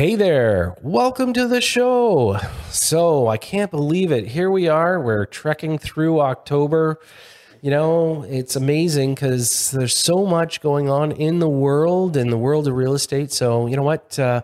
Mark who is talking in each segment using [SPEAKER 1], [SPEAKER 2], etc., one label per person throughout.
[SPEAKER 1] Hey there, welcome to the show. So, I can't believe it. Here we are. We're trekking through October. You know, it's amazing because there's so much going on in the world, in the world of real estate. So, you know what? Uh,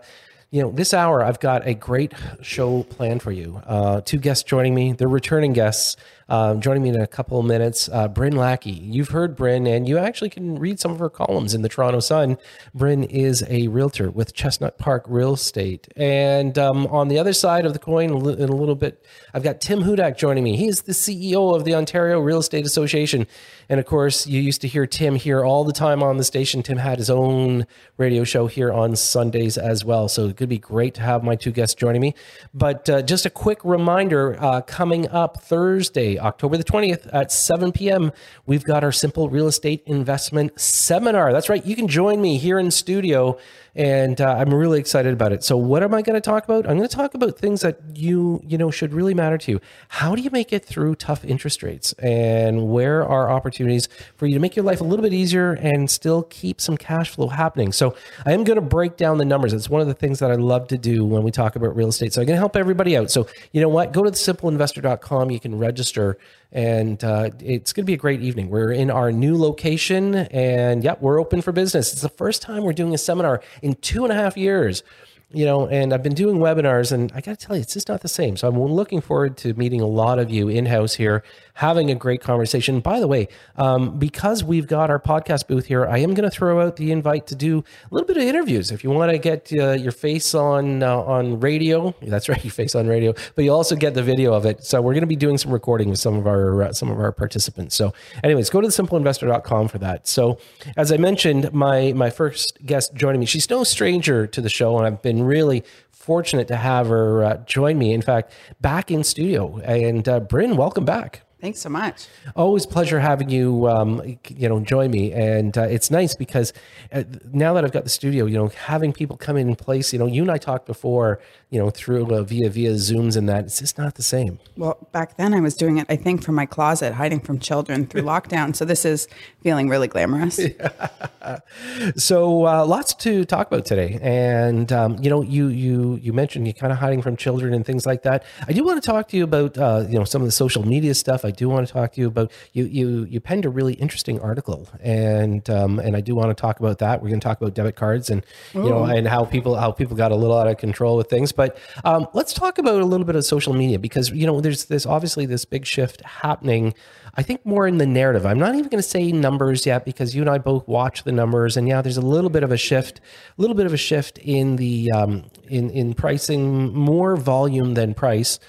[SPEAKER 1] you know, this hour, I've got a great show planned for you. Uh, two guests joining me, they're returning guests. Um, joining me in a couple of minutes, uh, Bryn Lackey. You've heard Bryn, and you actually can read some of her columns in the Toronto Sun. Bryn is a realtor with Chestnut Park Real Estate. And um, on the other side of the coin, in a little bit, I've got Tim Hudak joining me. He is the CEO of the Ontario Real Estate Association. And of course, you used to hear Tim here all the time on the station. Tim had his own radio show here on Sundays as well. So it could be great to have my two guests joining me. But uh, just a quick reminder uh, coming up Thursday, October the 20th at 7 p.m., we've got our Simple Real Estate Investment Seminar. That's right. You can join me here in studio and uh, I'm really excited about it. So, what am I going to talk about? I'm going to talk about things that you you know should really matter to you. How do you make it through tough interest rates, and where are opportunities for you to make your life a little bit easier and still keep some cash flow happening? So, I am going to break down the numbers. It's one of the things that I love to do when we talk about real estate. So, I'm going to help everybody out. So, you know what? Go to thesimpleinvestor.com. You can register and uh, it's going to be a great evening. We're in our new location, and yep, we're open for business. It's the first time we're doing a seminar in two and a half years you know, and I've been doing webinars, and I got to tell you, it's just not the same. So I'm looking forward to meeting a lot of you in house here, having a great conversation. By the way, um, because we've got our podcast booth here, I am going to throw out the invite to do a little bit of interviews. If you want to get uh, your face on uh, on radio, that's right, your face on radio, but you also get the video of it. So we're going to be doing some recording with some of our uh, some of our participants. So, anyways, go to the simpleinvestor.com for that. So, as I mentioned, my my first guest joining me, she's no stranger to the show, and I've been been really fortunate to have her uh, join me. In fact, back in studio. And uh, Bryn, welcome back.
[SPEAKER 2] Thanks so much.
[SPEAKER 1] Always pleasure having you, um, you know, join me. And uh, it's nice because uh, now that I've got the studio, you know, having people come in place, you know, you and I talked before, you know, through uh, via via Zooms and that, it's just not the same.
[SPEAKER 2] Well, back then I was doing it, I think, from my closet, hiding from children through lockdown. So this is feeling really glamorous.
[SPEAKER 1] Yeah. So uh, lots to talk about today, and um, you know, you you you mentioned you kind of hiding from children and things like that. I do want to talk to you about uh, you know some of the social media stuff. I do want to talk to you about you you you penned a really interesting article, and um, and I do want to talk about that. We're going to talk about debit cards and Ooh. you know and how people how people got a little out of control with things. But um, let's talk about a little bit of social media because you know there's this obviously this big shift happening. I think more in the narrative. I'm not even going to say numbers yet because you and I both watch the numbers, and yeah, there's a little bit of a shift, a little bit of a shift in the um, in in pricing, more volume than price.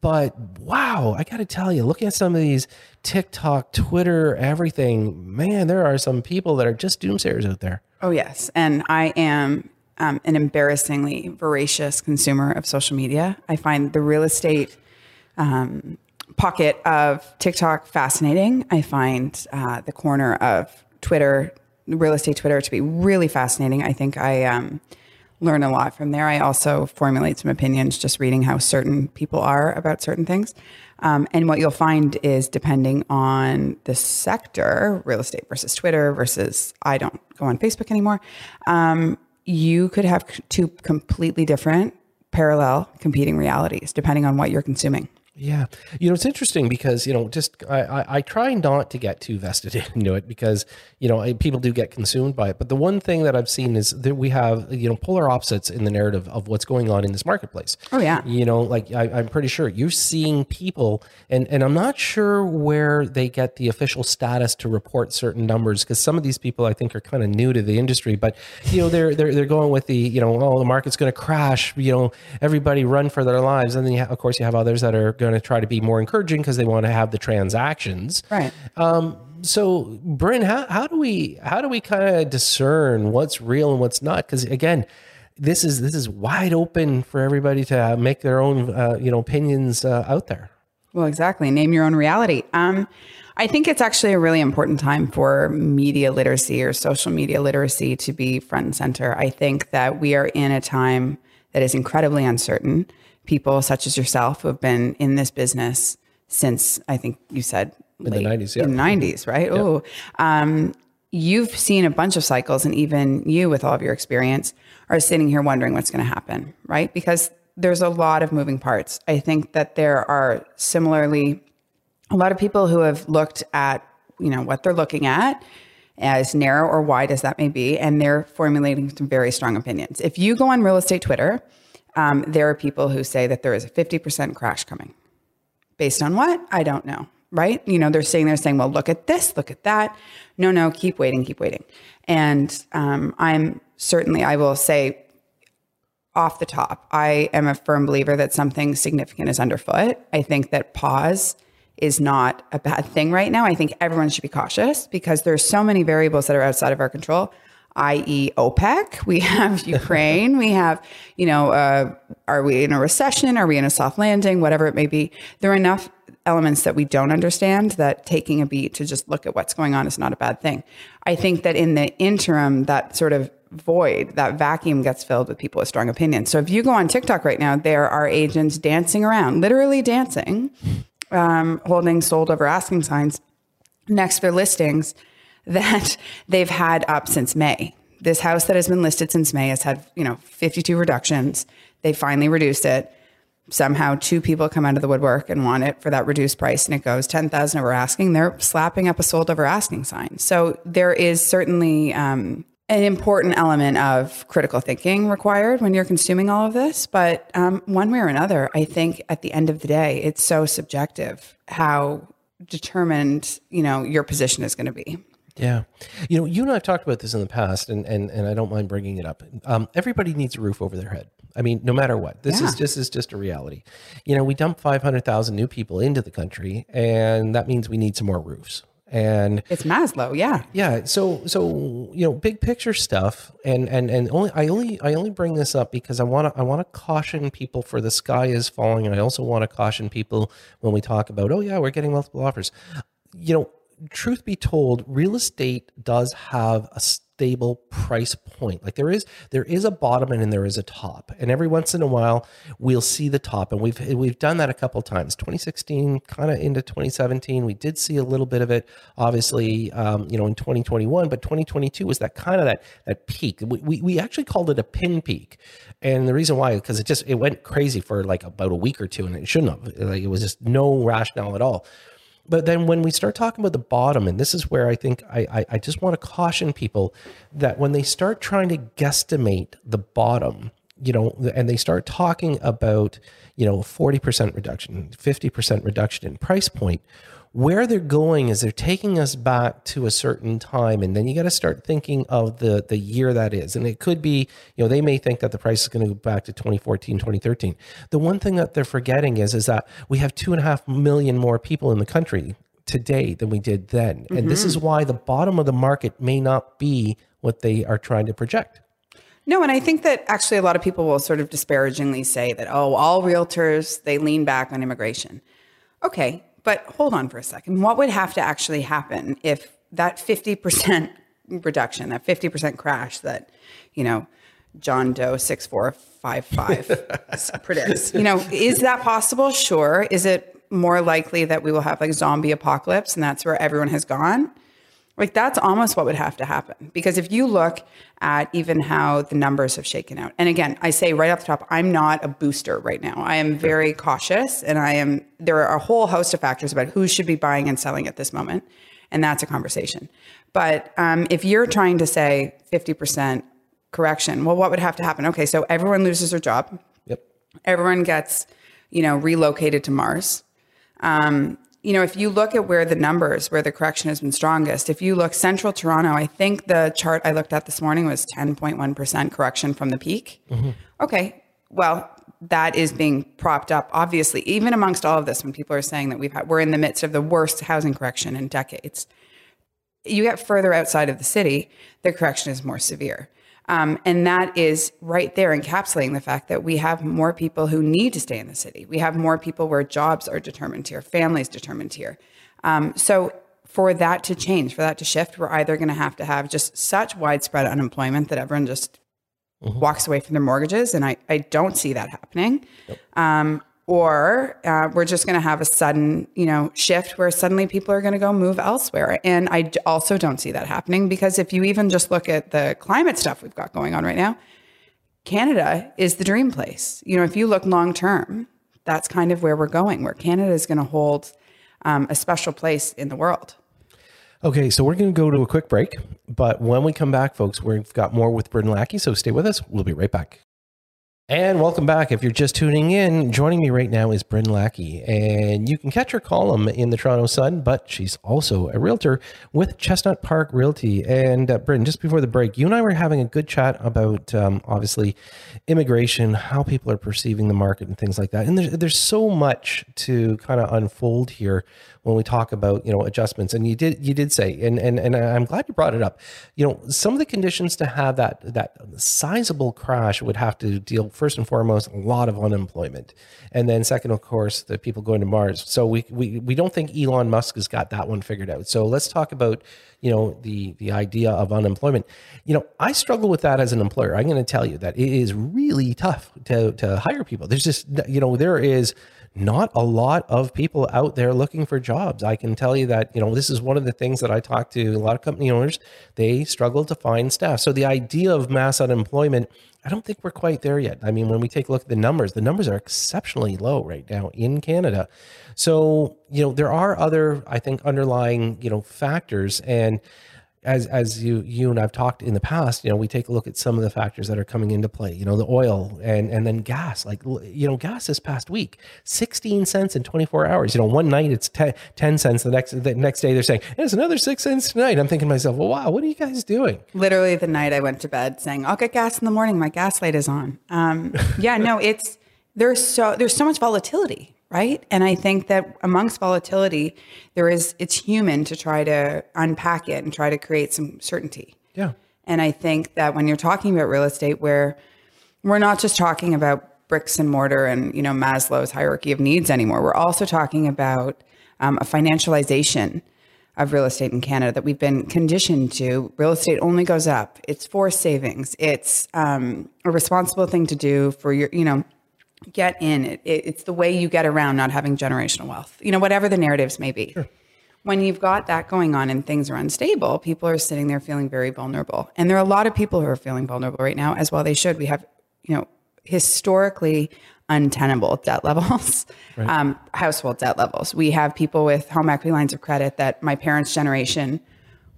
[SPEAKER 1] But wow, I got to tell you, looking at some of these TikTok, Twitter, everything, man, there are some people that are just doomsayers out there.
[SPEAKER 2] Oh, yes. And I am um, an embarrassingly voracious consumer of social media. I find the real estate um, pocket of TikTok fascinating. I find uh, the corner of Twitter, real estate Twitter, to be really fascinating. I think I. Um, learn a lot from there. I also formulate some opinions just reading how certain people are about certain things. Um, and what you'll find is depending on the sector, real estate versus Twitter versus I don't go on Facebook anymore, um, you could have two completely different parallel competing realities depending on what you're consuming.
[SPEAKER 1] Yeah. You know, it's interesting because, you know, just I, I, I, try not to get too vested into it because, you know, people do get consumed by it. But the one thing that I've seen is that we have, you know, polar opposites in the narrative of what's going on in this marketplace.
[SPEAKER 2] Oh, yeah.
[SPEAKER 1] You know, like I, am pretty sure you're seeing people, and, and I'm not sure where they get the official status to report certain numbers because some of these people I think are kind of new to the industry. But, you know, they're, they're, they're going with the, you know, oh, the market's going to crash, you know, everybody run for their lives. And then, you have, of course, you have others that are going going to try to be more encouraging because they want to have the transactions.
[SPEAKER 2] Right.
[SPEAKER 1] Um, so, Bryn, how, how do we how do we kind of discern what's real and what's not? Because again, this is this is wide open for everybody to make their own uh, you know opinions uh, out there.
[SPEAKER 2] Well, exactly. Name your own reality. Um, I think it's actually a really important time for media literacy or social media literacy to be front and center. I think that we are in a time that is incredibly uncertain people such as yourself who have been in this business since I think you said
[SPEAKER 1] in the 90s, yeah.
[SPEAKER 2] In the 90s, right? Yeah. Oh, um, you've seen a bunch of cycles, and even you, with all of your experience, are sitting here wondering what's going to happen, right? Because there's a lot of moving parts. I think that there are similarly a lot of people who have looked at, you know, what they're looking at as narrow or wide as that may be, and they're formulating some very strong opinions. If you go on real estate Twitter, um, there are people who say that there is a 50% crash coming. Based on what? I don't know, right? You know, they're saying, they're saying, well, look at this, look at that. No, no, keep waiting, keep waiting. And um, I'm certainly, I will say off the top, I am a firm believer that something significant is underfoot. I think that pause is not a bad thing right now. I think everyone should be cautious because there's so many variables that are outside of our control, i.e., OPEC. We have Ukraine. we have, you know, uh, are we in a recession? Are we in a soft landing? Whatever it may be. There are enough elements that we don't understand that taking a beat to just look at what's going on is not a bad thing. I think that in the interim, that sort of void, that vacuum gets filled with people with strong opinions. So if you go on TikTok right now, there are agents dancing around, literally dancing um, holding sold over asking signs next to their listings that they've had up since May. This house that has been listed since May has had, you know, 52 reductions. They finally reduced it. Somehow two people come out of the woodwork and want it for that reduced price and it goes 10,000 over asking. They're slapping up a sold over asking sign. So there is certainly um, an important element of critical thinking required when you're consuming all of this. But um, one way or another, I think at the end of the day, it's so subjective how determined you know your position is going to be.
[SPEAKER 1] Yeah, you know, you and I've talked about this in the past, and and and I don't mind bringing it up. Um, everybody needs a roof over their head. I mean, no matter what, this yeah. is just is just a reality. You know, we dump five hundred thousand new people into the country, and that means we need some more roofs and
[SPEAKER 2] it's Maslow, yeah,
[SPEAKER 1] yeah. So, so you know, big picture stuff, and and and only I only I only bring this up because I want to I want to caution people for the sky is falling, and I also want to caution people when we talk about oh yeah we're getting multiple offers. You know, truth be told, real estate does have a stable price point. Like there is there is a bottom and then there is a top. And every once in a while we'll see the top. And we've we've done that a couple times. 2016 kind of into 2017. We did see a little bit of it, obviously, um, you know, in 2021, but 2022 was that kind of that that peak. We, we, we actually called it a pin peak. And the reason why, because it just it went crazy for like about a week or two and it shouldn't have. Like it was just no rationale at all but then when we start talking about the bottom, and this is where I think I, I, I just want to caution people that when they start trying to guesstimate the bottom, you know, and they start talking about, you know, 40% reduction, 50% reduction in price point, where they're going is they're taking us back to a certain time and then you got to start thinking of the the year that is and it could be you know they may think that the price is going to go back to 2014 2013 the one thing that they're forgetting is is that we have two and a half million more people in the country today than we did then mm-hmm. and this is mm-hmm. why the bottom of the market may not be what they are trying to project
[SPEAKER 2] no, and I think that actually a lot of people will sort of disparagingly say that, oh, all realtors, they lean back on immigration. Okay, but hold on for a second. What would have to actually happen if that 50% reduction, that 50% crash that, you know, John Doe 6455 predicts, you know, is that possible? Sure. Is it more likely that we will have like zombie apocalypse and that's where everyone has gone? Like that's almost what would have to happen. Because if you look at even how the numbers have shaken out, and again, I say right off the top, I'm not a booster right now. I am very cautious and I am, there are a whole host of factors about who should be buying and selling at this moment. And that's a conversation. But um, if you're trying to say 50% correction, well, what would have to happen? Okay, so everyone loses their job.
[SPEAKER 1] Yep.
[SPEAKER 2] Everyone gets, you know, relocated to Mars. Um, you know, if you look at where the numbers, where the correction has been strongest, if you look central Toronto, I think the chart I looked at this morning was 10.1% correction from the peak. Mm-hmm. Okay. Well, that is being propped up, obviously, even amongst all of this, when people are saying that we've had, we're in the midst of the worst housing correction in decades. You get further outside of the city, the correction is more severe. Um, and that is right there encapsulating the fact that we have more people who need to stay in the city. We have more people where jobs are determined here, families determined here. Um, so for that to change, for that to shift, we're either going to have to have just such widespread unemployment that everyone just mm-hmm. walks away from their mortgages. And I, I don't see that happening. Yep. Um, or uh, we're just going to have a sudden, you know, shift where suddenly people are going to go move elsewhere. And I also don't see that happening because if you even just look at the climate stuff we've got going on right now, Canada is the dream place. You know, if you look long term, that's kind of where we're going, where Canada is going to hold um, a special place in the world.
[SPEAKER 1] Okay, so we're going to go to a quick break, but when we come back, folks, we've got more with Bryn Lackey, so stay with us. We'll be right back. And welcome back. If you're just tuning in, joining me right now is Bryn Lackey. And you can catch her column in the Toronto Sun, but she's also a realtor with Chestnut Park Realty. And uh, Bryn, just before the break, you and I were having a good chat about um, obviously immigration, how people are perceiving the market, and things like that. And there's, there's so much to kind of unfold here when we talk about you know adjustments. And you did you did say and and and I'm glad you brought it up. You know some of the conditions to have that that sizable crash would have to deal first and foremost a lot of unemployment. And then second of course the people going to Mars. So we we we don't think Elon Musk has got that one figured out. So let's talk about you know the the idea of unemployment. You know i struggle with that as an employer. I'm going to tell you that it is really tough to to hire people. There's just you know there is not a lot of people out there looking for jobs. I can tell you that, you know, this is one of the things that I talk to a lot of company owners. They struggle to find staff. So the idea of mass unemployment, I don't think we're quite there yet. I mean, when we take a look at the numbers, the numbers are exceptionally low right now in Canada. So, you know, there are other, I think, underlying, you know, factors. And, as as you you and I've talked in the past, you know, we take a look at some of the factors that are coming into play. You know, the oil and and then gas. Like you know, gas this past week, sixteen cents in twenty four hours. You know, one night it's 10, 10 cents. The next the next day they're saying it's another six cents tonight. I'm thinking to myself, well, wow, what are you guys doing?
[SPEAKER 2] Literally the night I went to bed saying, I'll get gas in the morning. My gas light is on. Um, yeah, no, it's there's so there's so much volatility right? And I think that amongst volatility, there is it's human to try to unpack it and try to create some certainty.
[SPEAKER 1] Yeah.
[SPEAKER 2] And I think that when you're talking about real estate, where we're not just talking about bricks and mortar and you know Maslow's hierarchy of needs anymore, we're also talking about um, a financialization of real estate in Canada that we've been conditioned to. Real estate only goes up. It's for savings. It's um, a responsible thing to do for your, you know, get in. It, it, it's the way you get around not having generational wealth, you know, whatever the narratives may be. Sure. When you've got that going on and things are unstable, people are sitting there feeling very vulnerable. And there are a lot of people who are feeling vulnerable right now, as well they should. We have, you know, historically untenable debt levels, right. um, household debt levels. We have people with home equity lines of credit that my parents' generation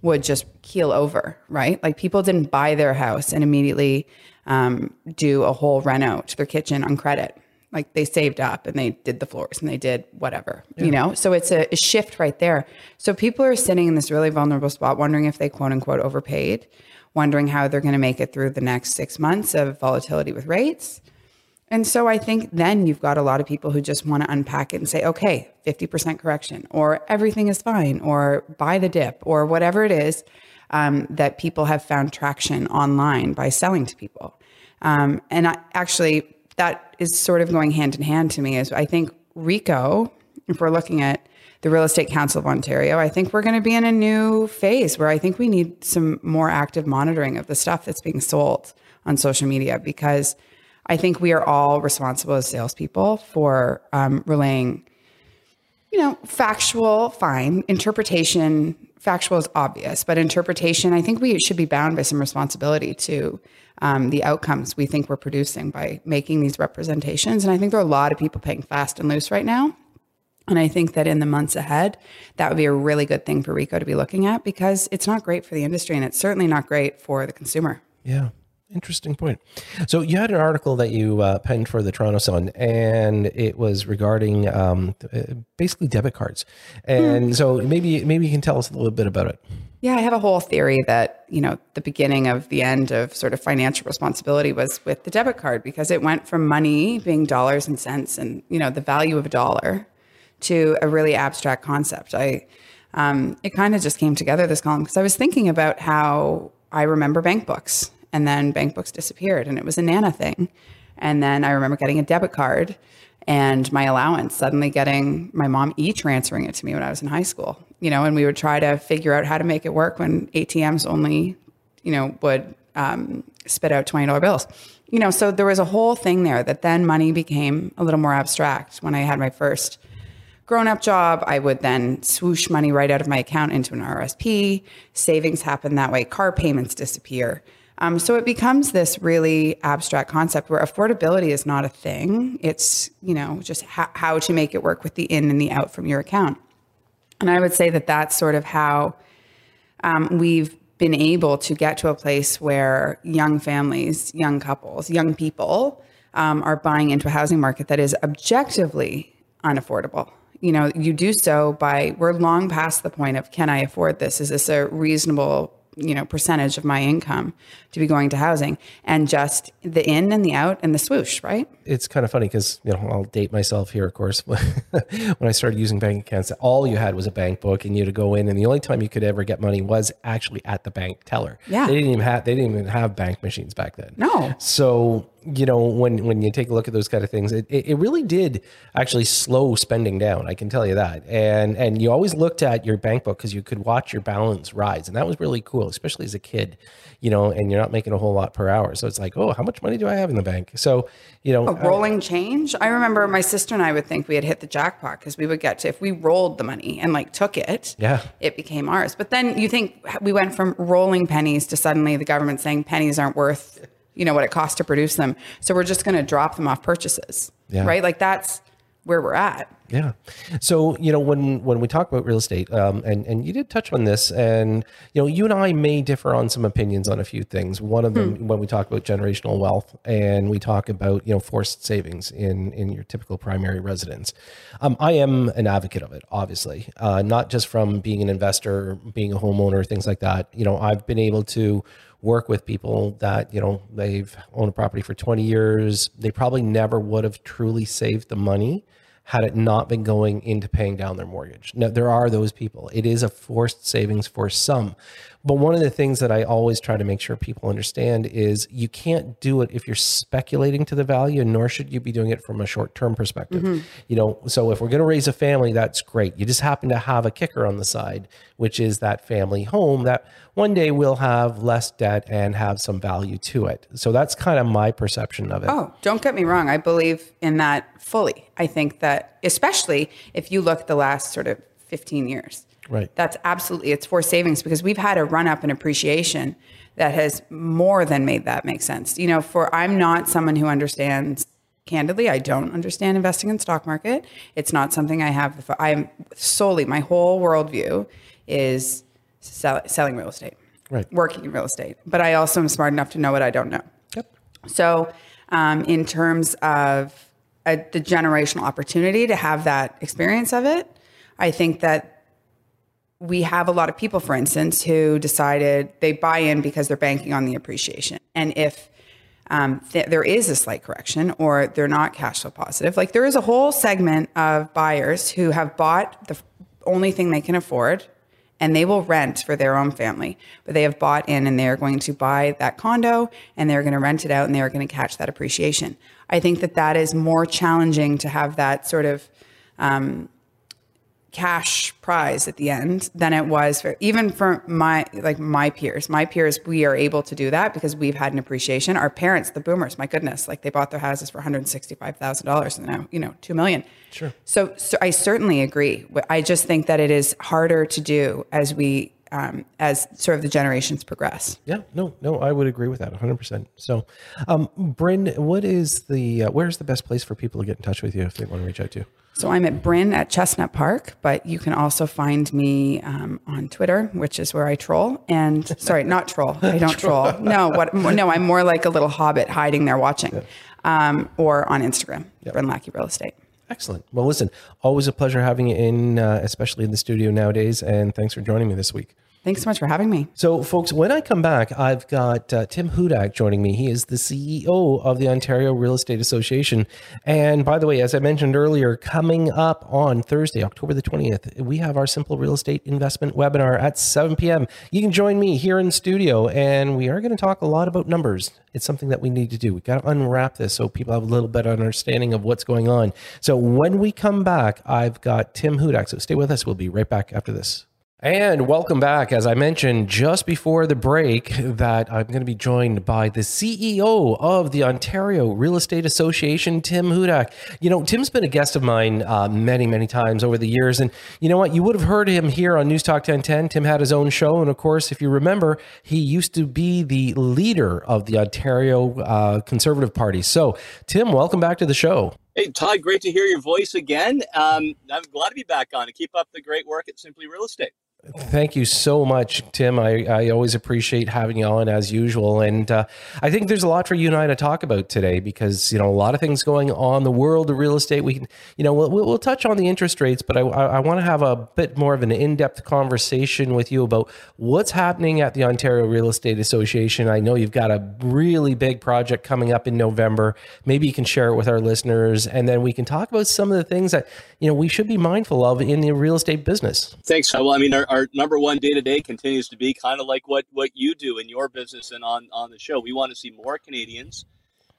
[SPEAKER 2] would just keel over, right? Like people didn't buy their house and immediately um, do a whole reno to their kitchen on credit. Like they saved up and they did the floors and they did whatever, yeah. you know? So it's a, a shift right there. So people are sitting in this really vulnerable spot, wondering if they quote unquote overpaid, wondering how they're going to make it through the next six months of volatility with rates. And so I think then you've got a lot of people who just want to unpack it and say, okay, 50% correction, or everything is fine, or buy the dip, or whatever it is um, that people have found traction online by selling to people. Um, and I, actually, that is sort of going hand in hand to me. Is I think RECO, if we're looking at the Real Estate Council of Ontario, I think we're going to be in a new phase where I think we need some more active monitoring of the stuff that's being sold on social media because I think we are all responsible as salespeople for um, relaying, you know, factual, fine interpretation factual is obvious, but interpretation, I think we should be bound by some responsibility to um, the outcomes we think we're producing by making these representations. And I think there are a lot of people paying fast and loose right now. And I think that in the months ahead, that would be a really good thing for RECO to be looking at because it's not great for the industry and it's certainly not great for the consumer.
[SPEAKER 1] Yeah. Interesting point. So you had an article that you uh, penned for the Toronto Sun, and it was regarding um, uh, basically debit cards. And hmm. so maybe maybe you can tell us a little bit about it.
[SPEAKER 2] Yeah, I have a whole theory that you know the beginning of the end of sort of financial responsibility was with the debit card because it went from money being dollars and cents and you know the value of a dollar to a really abstract concept. I um, it kind of just came together this column because I was thinking about how I remember bank books and then bank books disappeared and it was a nana thing and then i remember getting a debit card and my allowance suddenly getting my mom e-transferring it to me when i was in high school you know and we would try to figure out how to make it work when atms only you know would um, spit out $20 bills you know, so there was a whole thing there that then money became a little more abstract. When I had my first grown up job, I would then swoosh money right out of my account into an RSP. Savings happen that way. Car payments disappear. Um, so it becomes this really abstract concept where affordability is not a thing. It's, you know, just ha- how to make it work with the in and the out from your account. And I would say that that's sort of how um, we've been able to get to a place where young families, young couples, young people um, are buying into a housing market that is objectively unaffordable. You know, you do so by, we're long past the point of can I afford this? Is this a reasonable you know percentage of my income to be going to housing and just the in and the out and the swoosh right?
[SPEAKER 1] It's kind of funny because you know i'll date myself here of course. When i started using bank accounts all you had was a bank book and you had to go in and the only time you could ever get money was actually at the bank teller.
[SPEAKER 2] Yeah.
[SPEAKER 1] They didn't even have they didn't even have bank machines back then.
[SPEAKER 2] No.
[SPEAKER 1] So you know when when you take a look at those kind of things it, it really did actually slow spending down i can tell you that. And and you always looked at your bank book because you could watch your balance rise and that was really cool especially as a kid you know and you're not making a whole lot per hour. So it's like oh how much money do i have in the bank? So you know
[SPEAKER 2] a uh, rolling change? I remember my sister and i would think we had hit the jackpot because we would get to if we rolled the money and like took it
[SPEAKER 1] yeah.
[SPEAKER 2] it became ours. But then you think we went from rolling pennies to suddenly the government saying pennies aren't worth you know what it costs to produce them so we're just going to drop them off purchases
[SPEAKER 1] Yeah.
[SPEAKER 2] right like that's where we're at
[SPEAKER 1] Yeah. So you know when when we talk about real estate, um, and and you did touch on this, and you know you and I may differ on some opinions on a few things. One of them when we talk about generational wealth, and we talk about you know forced savings in in your typical primary residence. Um, I am an advocate of it, obviously, uh, not just from being an investor, being a homeowner, things like that. You know, I've been able to work with people that you know they've owned a property for 20 years they probably never would have truly saved the money had it not been going into paying down their mortgage. Now, there are those people. It is a forced savings for some. But one of the things that I always try to make sure people understand is you can't do it if you're speculating to the value, nor should you be doing it from a short term perspective. Mm-hmm. You know, so if we're going to raise a family, that's great. You just happen to have a kicker on the side, which is that family home that one day will have less debt and have some value to it. So that's kind of my perception of it.
[SPEAKER 2] Oh, don't get me wrong. I believe in that fully. I think that, especially if you look at the last sort of 15 years,
[SPEAKER 1] Right.
[SPEAKER 2] that's absolutely, it's for savings because we've had a run up in appreciation that has more than made that make sense. You know, for I'm not someone who understands, candidly, I don't understand investing in stock market. It's not something I have, I'm solely, my whole worldview is sell, selling real estate,
[SPEAKER 1] Right.
[SPEAKER 2] working in real estate. But I also am smart enough to know what I don't know.
[SPEAKER 1] Yep.
[SPEAKER 2] So, um, in terms of uh the generational opportunity to have that experience of it, I think that we have a lot of people, for instance, who decided they buy in because they're banking on the appreciation. And if um, th- there is a slight correction or they're not cash flow positive, like there is a whole segment of buyers who have bought the only thing they can afford and they will rent for their own family. But they have bought in and they're going to buy that condo and they're going to rent it out and they're going to catch that appreciation. I think that that is more challenging to have that sort of um, cash prize at the end than it was for even for my like my peers. My peers, we are able to do that because we've had an appreciation. Our parents, the boomers, my goodness, like they bought their houses for one hundred sixty-five thousand dollars and now you know two million.
[SPEAKER 1] Sure.
[SPEAKER 2] So, so I certainly agree. I just think that it is harder to do as we um, as sort of the generations progress.
[SPEAKER 1] Yeah, no, no, I would agree with that 100%. So, um, Bryn, what is the, uh, where's the best place for people to get in touch with you if they want to reach out to you?
[SPEAKER 2] So I'm at Bryn at Chestnut Park, but you can also find me um, on Twitter, which is where I troll. And sorry, not troll. I don't troll. No, what? No, I'm more like a little hobbit hiding there watching. Um, or on Instagram, Bryn Lackey Real Estate.
[SPEAKER 1] Excellent. Well, listen, always a pleasure having you in, uh, especially in the studio nowadays. And thanks for joining me this week.
[SPEAKER 2] Thanks so much for having me.
[SPEAKER 1] So, folks, when I come back, I've got uh, Tim Hudak joining me. He is the CEO of the Ontario Real Estate Association. And by the way, as I mentioned earlier, coming up on Thursday, October the 20th, we have our Simple Real Estate Investment webinar at 7 p.m. You can join me here in studio, and we are going to talk a lot about numbers. It's something that we need to do. We've got to unwrap this so people have a little better understanding of what's going on. So, when we come back, I've got Tim Hudak. So, stay with us. We'll be right back after this. And welcome back. As I mentioned just before the break, that I'm going to be joined by the CEO of the Ontario Real Estate Association, Tim Hudak. You know, Tim's been a guest of mine uh, many, many times over the years. And you know what? You would have heard him here on News Talk 1010. Tim had his own show. And of course, if you remember, he used to be the leader of the Ontario uh, Conservative Party. So, Tim, welcome back to the show.
[SPEAKER 3] Hey, Todd, great to hear your voice again. Um, I'm glad to be back on and keep up the great work at Simply Real Estate.
[SPEAKER 1] Thank you so much, Tim. I, I always appreciate having you on as usual. And uh, I think there's a lot for you and I to talk about today because, you know, a lot of things going on the world of real estate. We can, you know, we'll, we'll touch on the interest rates, but I, I want to have a bit more of an in depth conversation with you about what's happening at the Ontario Real Estate Association. I know you've got a really big project coming up in November. Maybe you can share it with our listeners and then we can talk about some of the things that, you know, we should be mindful of in the real estate business.
[SPEAKER 3] Thanks. Well, I mean, our, our number one day to day continues to be kind of like what what you do in your business and on on the show. We want to see more Canadians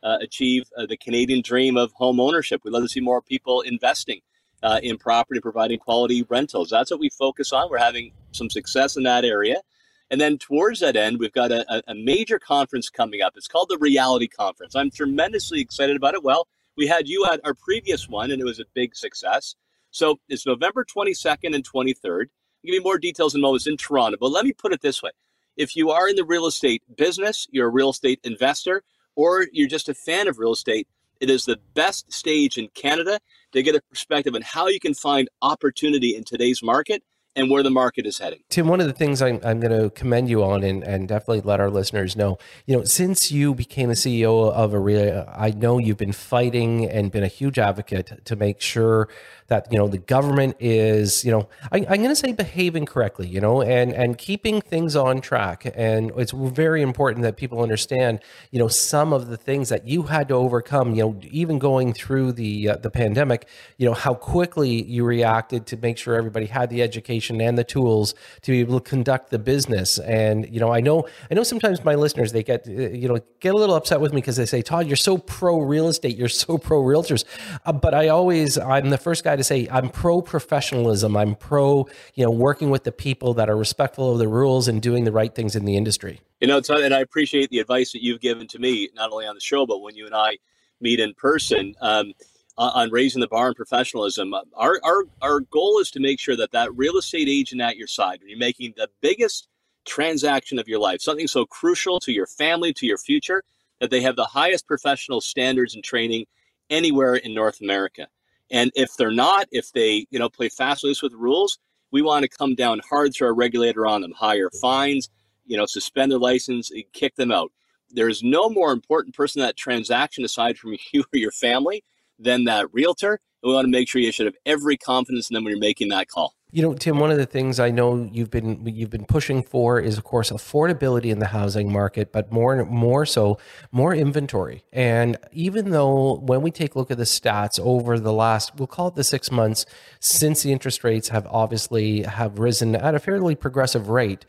[SPEAKER 3] uh, achieve uh, the Canadian dream of home ownership. We'd love to see more people investing uh, in property, providing quality rentals. That's what we focus on. We're having some success in that area. And then towards that end, we've got a, a major conference coming up. It's called the Reality Conference. I'm tremendously excited about it. Well, we had you at our previous one, and it was a big success. So it's November 22nd and 23rd. Give you more details in moments in Toronto. But let me put it this way if you are in the real estate business, you're a real estate investor, or you're just a fan of real estate, it is the best stage in Canada to get a perspective on how you can find opportunity in today's market and where the market is heading.
[SPEAKER 1] Tim, one of the things I'm, I'm going to commend you on and, and definitely let our listeners know, you know, since you became the CEO of OREA, I know you've been fighting and been a huge advocate to make sure that you know the government is you know I, am going to say behaving correctly you know and and keeping things on track. And it's very important that people understand you know some of the things that you had to overcome you know even going through the uh, the pandemic you know how quickly you reacted to make sure everybody had the education and the tools to be able to conduct the business. And you know I know I know sometimes my listeners they get uh, you know get a little upset with me because they say Todd you're so pro real estate you're so pro realtors. Uh, but I always I'm the first guy guy to say I'm pro professionalism. I'm pro, you know, working with the people that are respectful of the rules and doing the right things in the industry.
[SPEAKER 3] You know, and I appreciate the advice that you've given to me, not only on the show, but when you and I meet in person. Um, on raising the bar in professionalism, our, our our goal is to make sure that that real estate agent at your side, when you're making the biggest transaction of your life, something so crucial to your family, to your future, that they have the highest professional standards and training anywhere in North America. And if they're not, if they, you know, play fast loose with rules, we want to come down hard to our regulator on them, higher fines, you know, suspend their license, and kick them out. There's no more important person in that transaction aside from you or your family than that realtor. And we want to make sure you should have every confidence in them when you're making that call.
[SPEAKER 1] You know, Tim, one of the things I know you've been you've been pushing for is, of course, affordability in the housing market, but more more so, more inventory. And even though when we take a look at the stats over the last, we'll call it the six months since the interest rates have obviously have risen at a fairly progressive rate,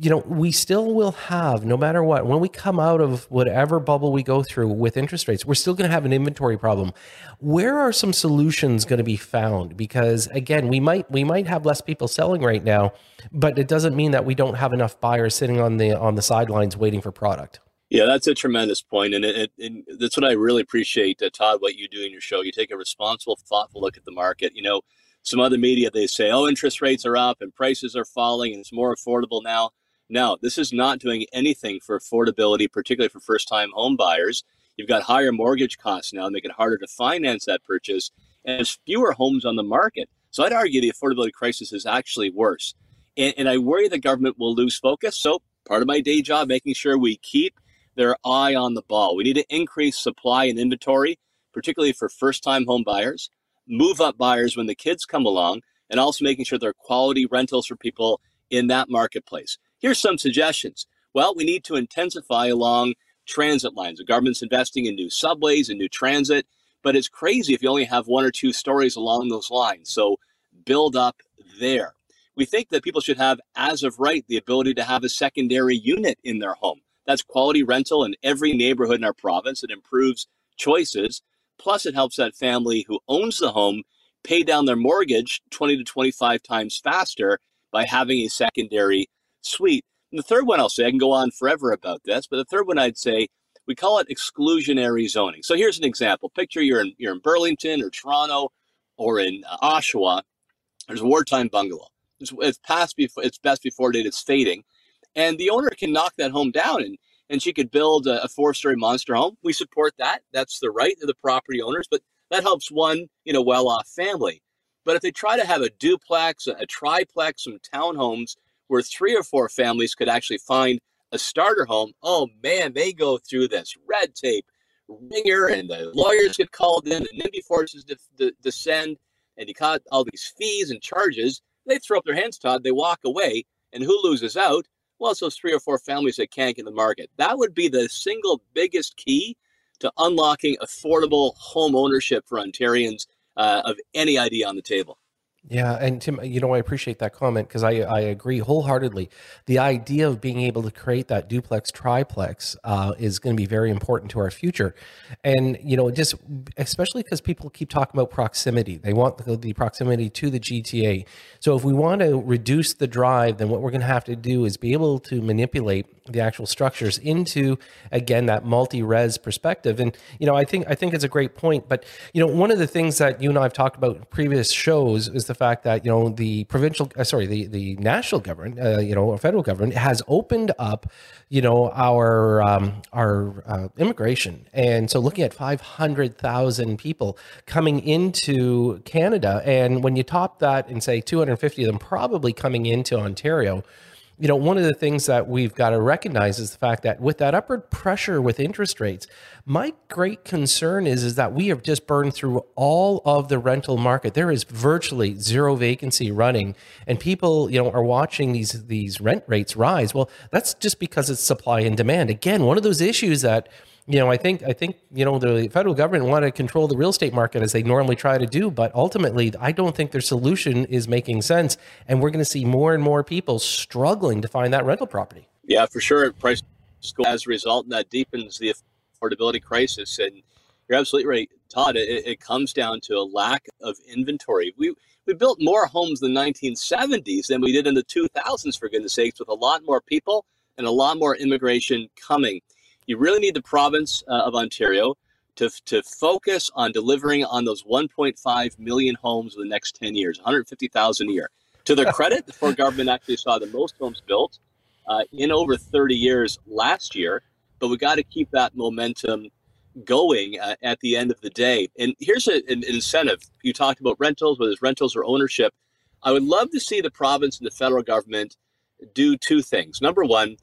[SPEAKER 1] you know, we still will have, no matter what, when we come out of whatever bubble we go through with interest rates, we're still going to have an inventory problem. Where are some solutions going to be found? Because again, we might we might have less people selling right now, but it doesn't mean that we don't have enough buyers sitting on the on the sidelines waiting for product.
[SPEAKER 3] Yeah, that's a tremendous point, and, it, it, that's what I really appreciate, uh, Todd. What you do in your show, you take a responsible, thoughtful look at the market. You know, some other media they say, "Oh, interest rates are up and prices are falling and it's more affordable now." No, this is not doing anything for affordability, particularly for first-time home buyers. You've got higher mortgage costs now, make it harder to finance that purchase, and there's fewer homes on the market. So I'd argue the affordability crisis is actually worse. And, and I worry the government will lose focus. So part of my day job, making sure we keep their eye on the ball. We need to increase supply and inventory, particularly for first-time home buyers move up buyers when the kids come along, and also making sure there are quality rentals for people in that marketplace. Here's some suggestions. Well, we need to intensify along transit lines. The government's investing in new subways and new transit, but it's crazy if you only have one or two stories along those lines. So build up there. We think that people should have, as of right, the ability to have a secondary unit in their home. That's quality rental in every neighborhood in our province. It improves choices Plus, it helps that family who owns the home pay down their mortgage 20 to 25 times faster by having a secondary suite. And the third one I'll say, I can go on forever about this, but the third one I'd say, we call it exclusionary zoning. So here's an example. Picture you're in, you're in Burlington or Toronto or in uh, Oshawa. There's a wartime bungalow. It's, it's past before it's best before date. It's fading, and the owner can knock that home down and and she could build a, a four-story monster home. We support that. That's the right of the property owners, but that helps one you know well-off family. But if they try to have a duplex, a, triplex, some townhomes where three or four families could actually find a starter home, oh man, they go through this red tape ringer, and the lawyers get called in, and NIMBY forces de- de- descend, and you got all these fees and charges. They throw up their hands, Todd. They walk away, and who loses out? Well, it's those three or four families that can't get in the market. That would be the single biggest key to unlocking affordable home ownership for Ontarians uh, of any idea on the table.
[SPEAKER 1] Yeah, and Tim, you know, I appreciate that comment because I, I agree wholeheartedly. The idea of being able to create that duplex triplex uh, is going to be very important to our future, and you know, just especially because people keep talking about proximity. They want the, the proximity to the GTA. So if we want to reduce the drive, then what we're going to have to do is be able to manipulate the actual structures into again that multi-res perspective. And you know, I think I think it's a great point. But you know, one of the things that you and I have talked about in previous shows is the fact that you know the provincial, uh, sorry, the the national government, uh, you know, or federal government has opened up, you know, our um, our uh, immigration, and so looking at five hundred thousand people coming into Canada, and when you top that and say two hundred fifty of them probably coming into Ontario you know, one of the things that we've got to recognize is the fact that with that upward pressure with interest rates, my great concern is, is that we have just burned through all of the rental market. There is virtually zero vacancy running, and people, you know, are watching these these rent rates rise. Well, that's just because it's supply and demand. Again, one of those issues that you know, I think I think you know the federal government want to control the real estate market as they normally try to do, but ultimately, I don't think their solution is making sense, and we're going to see more and more people struggling to find that rental property.
[SPEAKER 3] Yeah, for sure. Price go as a result, and that deepens the affordability crisis. And you're absolutely right, Todd. It, it comes down to a lack of inventory. We we built more homes in the 1970s than we did in the 2000s, for goodness sakes, with a lot more people and a lot more immigration coming. You really need the province uh, of Ontario to, to focus on delivering on those 1.5 million homes in the next 10 years, 150,000 a year. To their credit, the Ford government actually saw the most homes built uh, in over 30 years last year, but we got to keep that momentum going uh, at the end of the day. And here's a, an incentive. You talked about rentals, whether it's rentals or ownership. I would love to see the province and the federal government do two things. Number one,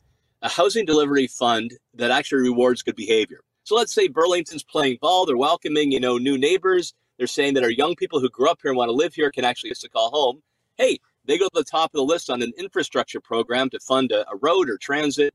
[SPEAKER 3] a housing delivery fund that actually rewards good behavior. So let's say Burlington's playing ball, they're welcoming, you know, new neighbors. They're saying that our young people who grew up here and want to live here can actually just call home. Hey, they go to the top of the list on an infrastructure program to fund a, a road or transit,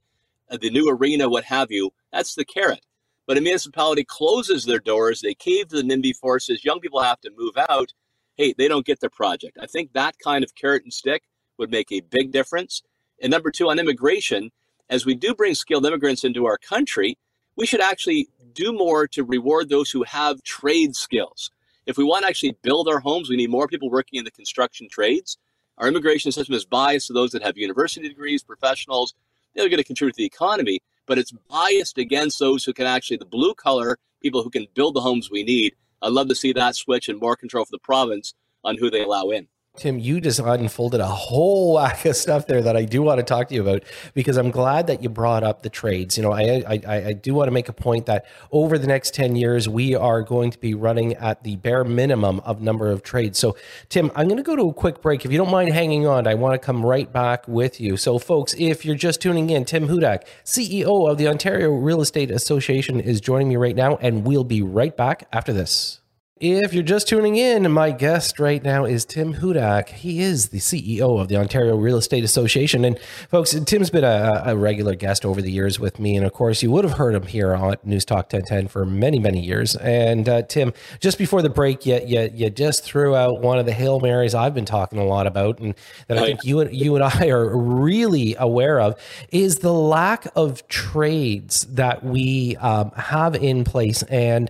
[SPEAKER 3] uh, the new arena, what have you. That's the carrot. But a municipality closes their doors, they cave to the NIMBY forces, young people have to move out. Hey, they don't get the project. I think that kind of carrot and stick would make a big difference. And number two, on immigration, as we do bring skilled immigrants into our country, we should actually do more to reward those who have trade skills. If we want to actually build our homes, we need more people working in the construction trades. Our immigration system is biased to those that have university degrees, professionals. They're going to contribute to the economy, but it's biased against those who can actually, the blue collar people who can build the homes we need. I'd love to see that switch and more control for the province on who they allow in.
[SPEAKER 1] Tim, you just unfolded a whole whack of stuff there that I do want to talk to you about because I'm glad that you brought up the trades. You know, I, I, I do want to make a point that over the next 10 years, we are going to be running at the bare minimum of number of trades. So, Tim, I'm going to go to a quick break. If you don't mind hanging on, I want to come right back with you. So, folks, if you're just tuning in, Tim Hudak, CEO of the Ontario Real Estate Association, is joining me right now, and we'll be right back after this. If you're just tuning in, my guest right now is Tim Hudak. He is the CEO of the Ontario Real Estate Association. And folks, Tim's been a, a, regular guest over the years with me. And of course, you would have heard him here on News Talk 1010 for many, many years. And uh, Tim, just before the break, you, you, you just threw out one of the Hail Marys I've been talking a lot about and that I think you and, you and I are really aware of is the lack of trades that we um, have in place. And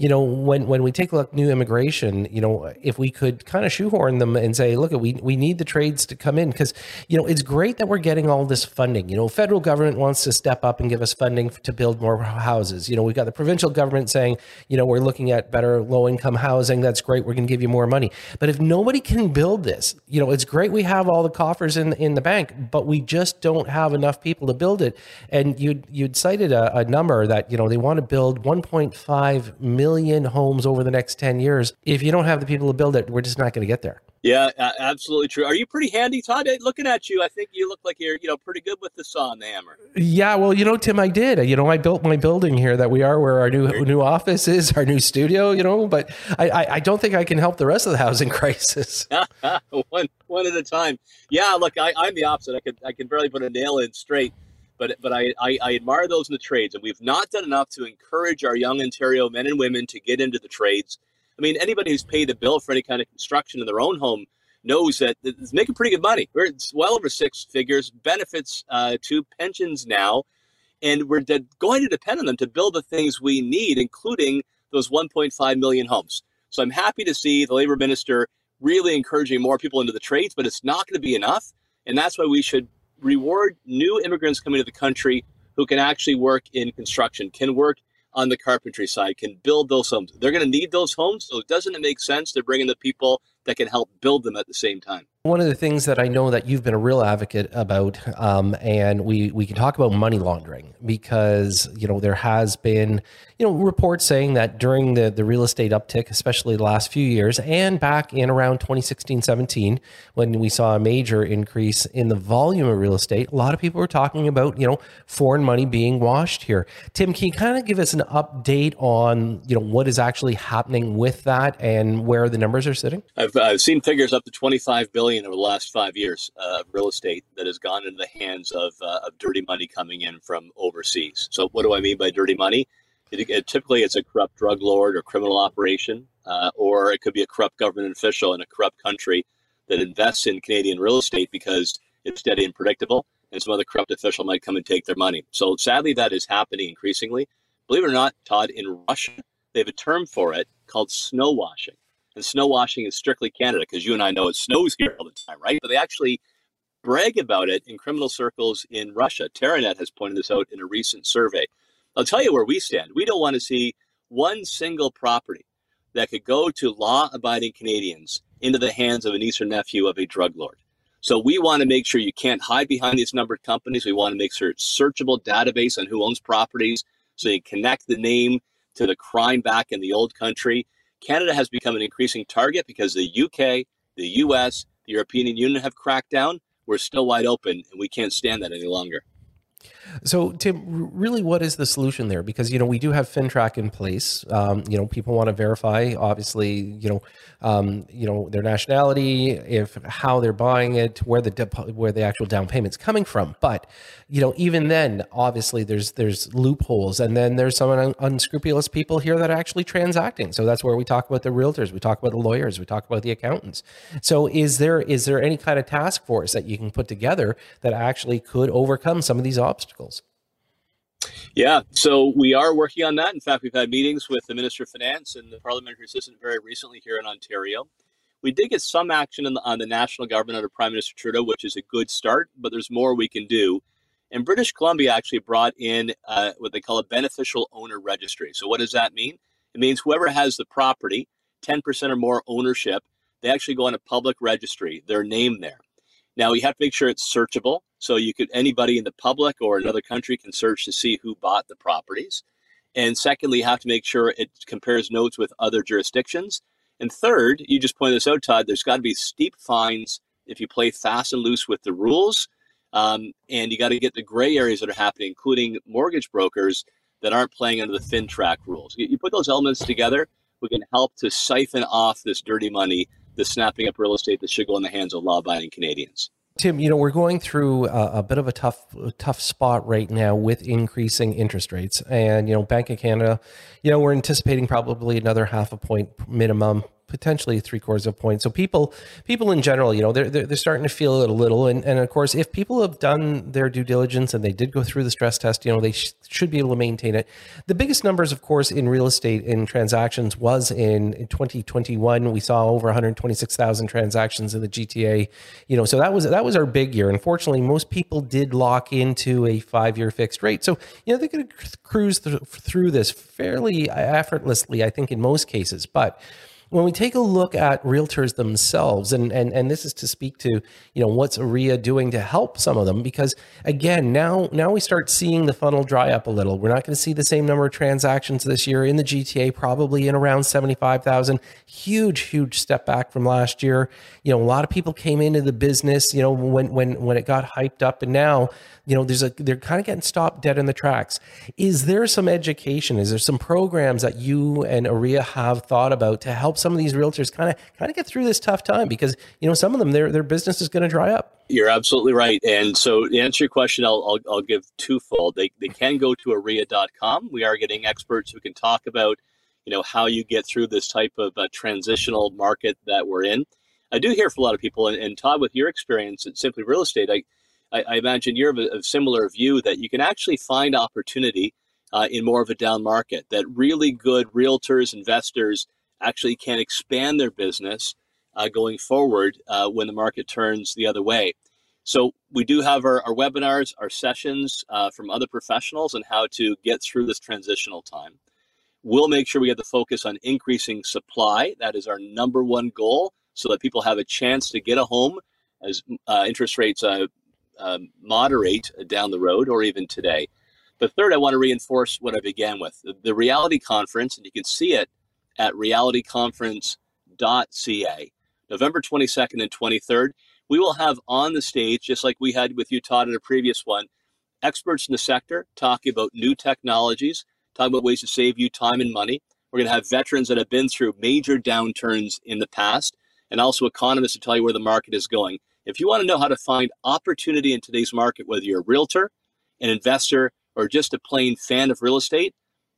[SPEAKER 1] you know, when when we take a look new immigration, you know, if we could kind of shoehorn them and say, look, we we need the trades to come in because you know it's great that we're getting all this funding. You know, federal government wants to step up and give us funding to build more houses. You know, we've got the provincial government saying, you know, we're looking at better low income housing. That's great. We're going to give you more money. But if nobody can build this, you know, it's great we have all the coffers in in the bank, but we just don't have enough people to build it. And you'd you'd cited a, a number that you know they want to build 1.5 million homes over the next 10 years. If you don't have the people to build it, we're just not going to get there.
[SPEAKER 3] Yeah, absolutely true. Are you pretty handy, Todd? Looking at you, I think you look like you're, you know, pretty good with the saw and the hammer.
[SPEAKER 1] Yeah, well, you know, Tim, I did. You know, I built my building here that we are, where our new new office is, our new studio. You know, but I, I, I don't think I can help the rest of the housing crisis.
[SPEAKER 3] one one at a time. Yeah, look, I, I'm the opposite. I can I can barely put a nail in straight but but I, I, I, admire those in the trades, and we've not done enough to encourage our young Ontario men and women to get into the trades. I mean, anybody who's paid a bill for any kind of construction in their own home knows that it's making pretty good money. We're it's well over six figures, benefits uh, to pensions now, and we're de- going to depend on them to build the things we need, including those 1.5 million homes. So I'm happy to see the labor minister really encouraging more people into the trades, but it's not going to be enough, and that's why we should reward new immigrants coming to the country who can actually work in construction, can work on the carpentry side, can build those homes. They're going to need those homes, so doesn't it make sense to bring in the people that can help build them at the same time?
[SPEAKER 1] One of the things that I know that you've been a real advocate about, um, and we we can talk about money laundering because you know there has been you know reports saying that during the the real estate uptick, especially the last few years, and back in around 2016, 17, when we saw a major increase in the volume of real estate, a lot of people were talking about you know foreign money being washed here. Tim, can you kind of give us an update on you know what is actually happening with that and where the numbers are sitting?
[SPEAKER 3] I've, I've seen figures up to 25 billion billion over the last five years uh, of real estate that has gone into the hands of, uh, of dirty money coming in from overseas. So, what do I mean by dirty money? It, it, typically, it's a corrupt drug lord or criminal operation, uh, or it could be a corrupt government official in a corrupt country that invests in Canadian real estate because it's steady and predictable, and some other corrupt official might come and take their money. So, sadly, that is happening increasingly. Believe it or not, Todd, in Russia, they have a term for it called snow washing. And snow washing is strictly Canada because you and I know it snows here all the time, right? But they actually brag about it in criminal circles in Russia. Teranet has pointed this out in a recent survey. I'll tell you where we stand. We don't want to see one single property that could go to law abiding Canadians into the hands of an Eastern nephew of a drug lord. So we want to make sure you can't hide behind these numbered companies. We want to make sure it's searchable database on who owns properties so you connect the name to the crime back in the old country. Canada has become an increasing target because the UK, the US, the European Union have cracked down. We're still wide open, and we can't stand that any longer.
[SPEAKER 1] So, Tim, really, what is the solution there? Because you know we do have FINTRAC in place. Um, you know, people want to verify, obviously, you know, um, you know their nationality, if how they're buying it, where the where the actual down payment's coming from. But you know, even then, obviously, there's there's loopholes, and then there's some un- unscrupulous people here that are actually transacting. So that's where we talk about the realtors, we talk about the lawyers, we talk about the accountants. So, is there is there any kind of task force that you can put together that actually could overcome some of these obstacles?
[SPEAKER 3] Yeah, so we are working on that. In fact, we've had meetings with the Minister of Finance and the Parliamentary Assistant very recently here in Ontario. We did get some action the, on the national government under Prime Minister Trudeau, which is a good start, but there's more we can do. And British Columbia actually brought in uh, what they call a beneficial owner registry. So, what does that mean? It means whoever has the property, 10% or more ownership, they actually go on a public registry, their name there. Now you have to make sure it's searchable. So you could anybody in the public or another country can search to see who bought the properties. And secondly, you have to make sure it compares notes with other jurisdictions. And third, you just pointed this out, Todd, there's got to be steep fines if you play fast and loose with the rules. Um, and you got to get the gray areas that are happening, including mortgage brokers that aren't playing under the FINTRAC rules. You, you put those elements together, we can help to siphon off this dirty money the snapping up real estate that should go in the hands of law-abiding Canadians.
[SPEAKER 1] Tim, you know we're going through a, a, bit of a tough, tough spot right now with increasing interest rates, and you know Bank of Canada, you know we're anticipating probably another half a point minimum potentially three quarters of a point. So people people in general, you know, they're they're, they're starting to feel it a little. And and of course, if people have done their due diligence and they did go through the stress test, you know, they sh- should be able to maintain it. The biggest numbers, of course, in real estate in transactions was in, in 2021. We saw over 126,000 transactions in the GTA. You know, so that was that was our big year. Unfortunately, most people did lock into a five year fixed rate. So you know they could cruise th- through this fairly effortlessly, I think, in most cases, but when we take a look at realtors themselves, and and and this is to speak to you know what's OREA doing to help some of them, because again now now we start seeing the funnel dry up a little. We're not going to see the same number of transactions this year in the GTA, probably in around seventy five thousand. Huge huge step back from last year. You know a lot of people came into the business you know when when when it got hyped up, and now you know there's a they're kind of getting stopped dead in the tracks. Is there some education? Is there some programs that you and OREA have thought about to help some of these realtors kind of kind of get through this tough time because you know some of them their their business is going to dry up.
[SPEAKER 3] You're absolutely right. And so to answer your question, I'll, I'll, I'll give twofold. They, they can go to orea.com We are getting experts who can talk about, you know, how you get through this type of uh, transitional market that we're in. I do hear from a lot of people, and, and Todd, with your experience at Simply Real Estate, I, I, I imagine you're of a, a, similar view that you can actually find opportunity uh, in more of a down market, that really good realtors, investors actually can expand their business uh, going forward uh, when the market turns the other way. So we do have our, our webinars, our sessions uh, from other professionals on how to get through this transitional time. We'll make sure we get the focus on increasing supply. That is our number one goal, so that people have a chance to get a home as uh, interest rates uh, um, moderate down the road or even today. But third, I want to reinforce what I began with the, the reality conference, and you can see it at realityconference.ca. November 22nd and 23rd, we will have on the stage, just like we had with you, Todd, in a previous one, experts in the sector talking about new technologies, talking about ways to save you time and money. We're going to have veterans that have been through major downturns in the past, and also economists to tell you where the market is going. If you want to know how to find opportunity in today's market, whether you're a realtor, an investor, or just a plain fan of real estate,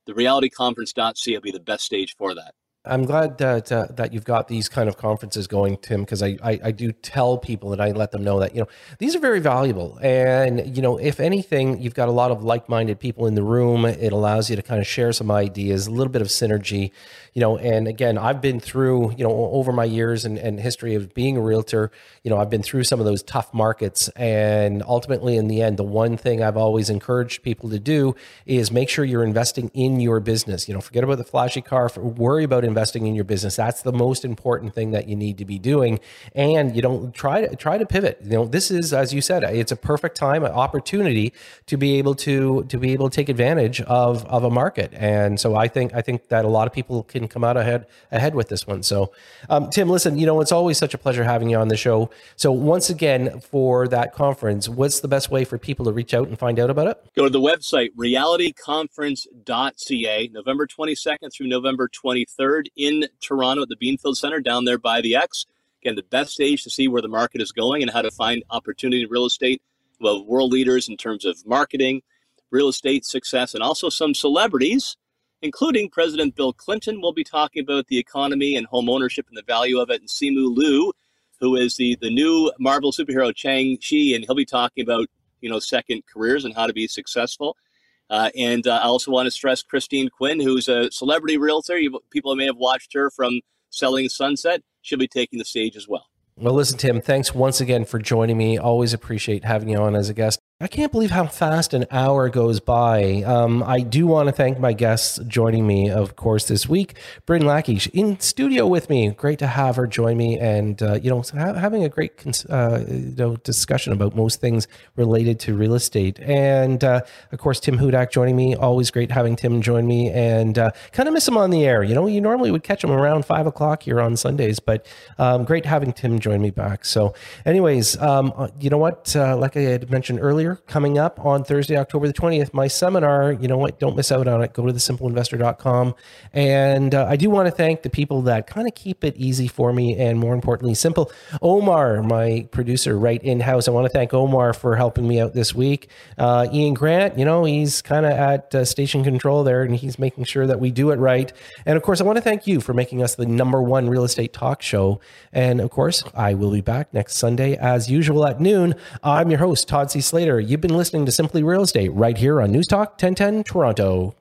[SPEAKER 3] the realityconference.ca will be the best stage for that.
[SPEAKER 1] I'm glad that uh, that you've got these kind of conferences going, Tim, because I, I, I do tell people and I let them know that you know these are very valuable, and you know if anything, you've got a lot of like-minded people in the room. It allows you to kind of share some ideas, a little bit of synergy, you know. And again, I've been through you know over my years and, and history of being a realtor, you know, I've been through some of those tough markets, and ultimately, in the end, the one thing I've always encouraged people to do is make sure you're investing in your business. You know, forget about the flashy car, worry about investing in your business. That's the most important thing that you need to be doing. And you don't try to try to pivot. You know, this is as you said, it's a perfect time, an opportunity to be able to to be able to take advantage of of a market. And so I think I think that a lot of people can come out ahead ahead with this one. So um, Tim, listen, you know, it's always such a pleasure having you on the show. So once again, for that conference, what's the best way for people to reach out and find out about it?
[SPEAKER 3] Go to the website realityconference.ca, November 22nd through November 23rd in Toronto at the Beanfield Center down there by the X. Again, the best stage to see where the market is going and how to find opportunity in real estate. Well, world leaders in terms of marketing, real estate success, and also some celebrities, including President Bill Clinton. We'll be talking about the economy and home ownership and the value of it. And Simu Liu, who is the, the new Marvel superhero Shang-Chi, and he'll be talking about, you know, second careers and how to be successful. Uh, and uh, I also want to stress Christine Quinn, who's a celebrity realtor. You, people may have watched her from Selling Sunset. She'll be taking the stage as well.
[SPEAKER 1] Well, listen, Tim, thanks once again for joining me. Always appreciate having you on as a guest. I can't believe how fast an hour goes by. Um, I do want to thank my guests joining me, of course, this week. Bryn Lackey in studio with me. Great to have her join me, and uh, you know, ha- having a great uh, you know discussion about most things related to real estate. And uh, of course, Tim Hudak joining me. Always great having Tim join me, and uh, kind of miss him on the air. You know, you normally would catch him around five o'clock here on Sundays, but um, great having Tim join me back. So, anyways, um, uh, you know what? Uh, like I had mentioned earlier coming up on Thursday, October the 20th, my seminar. You know what? Don't miss out on it. Go to thesimpleinvestor.com. And uh, I do want to thank the people that kind of keep it easy for me and more importantly, simple. Omar, my producer right in house. I want to thank Omar for helping me out this week. Uh, Ian Grant, you know, he's kind of at uh, station control there and he's making sure that we do it right. And of course, I want to thank you for making us the number one real estate talk show. And of course, I will be back next Sunday as usual at noon. I'm your host, Todd C. Slater. You've been listening to Simply Real Estate right here on News Talk 1010 Toronto.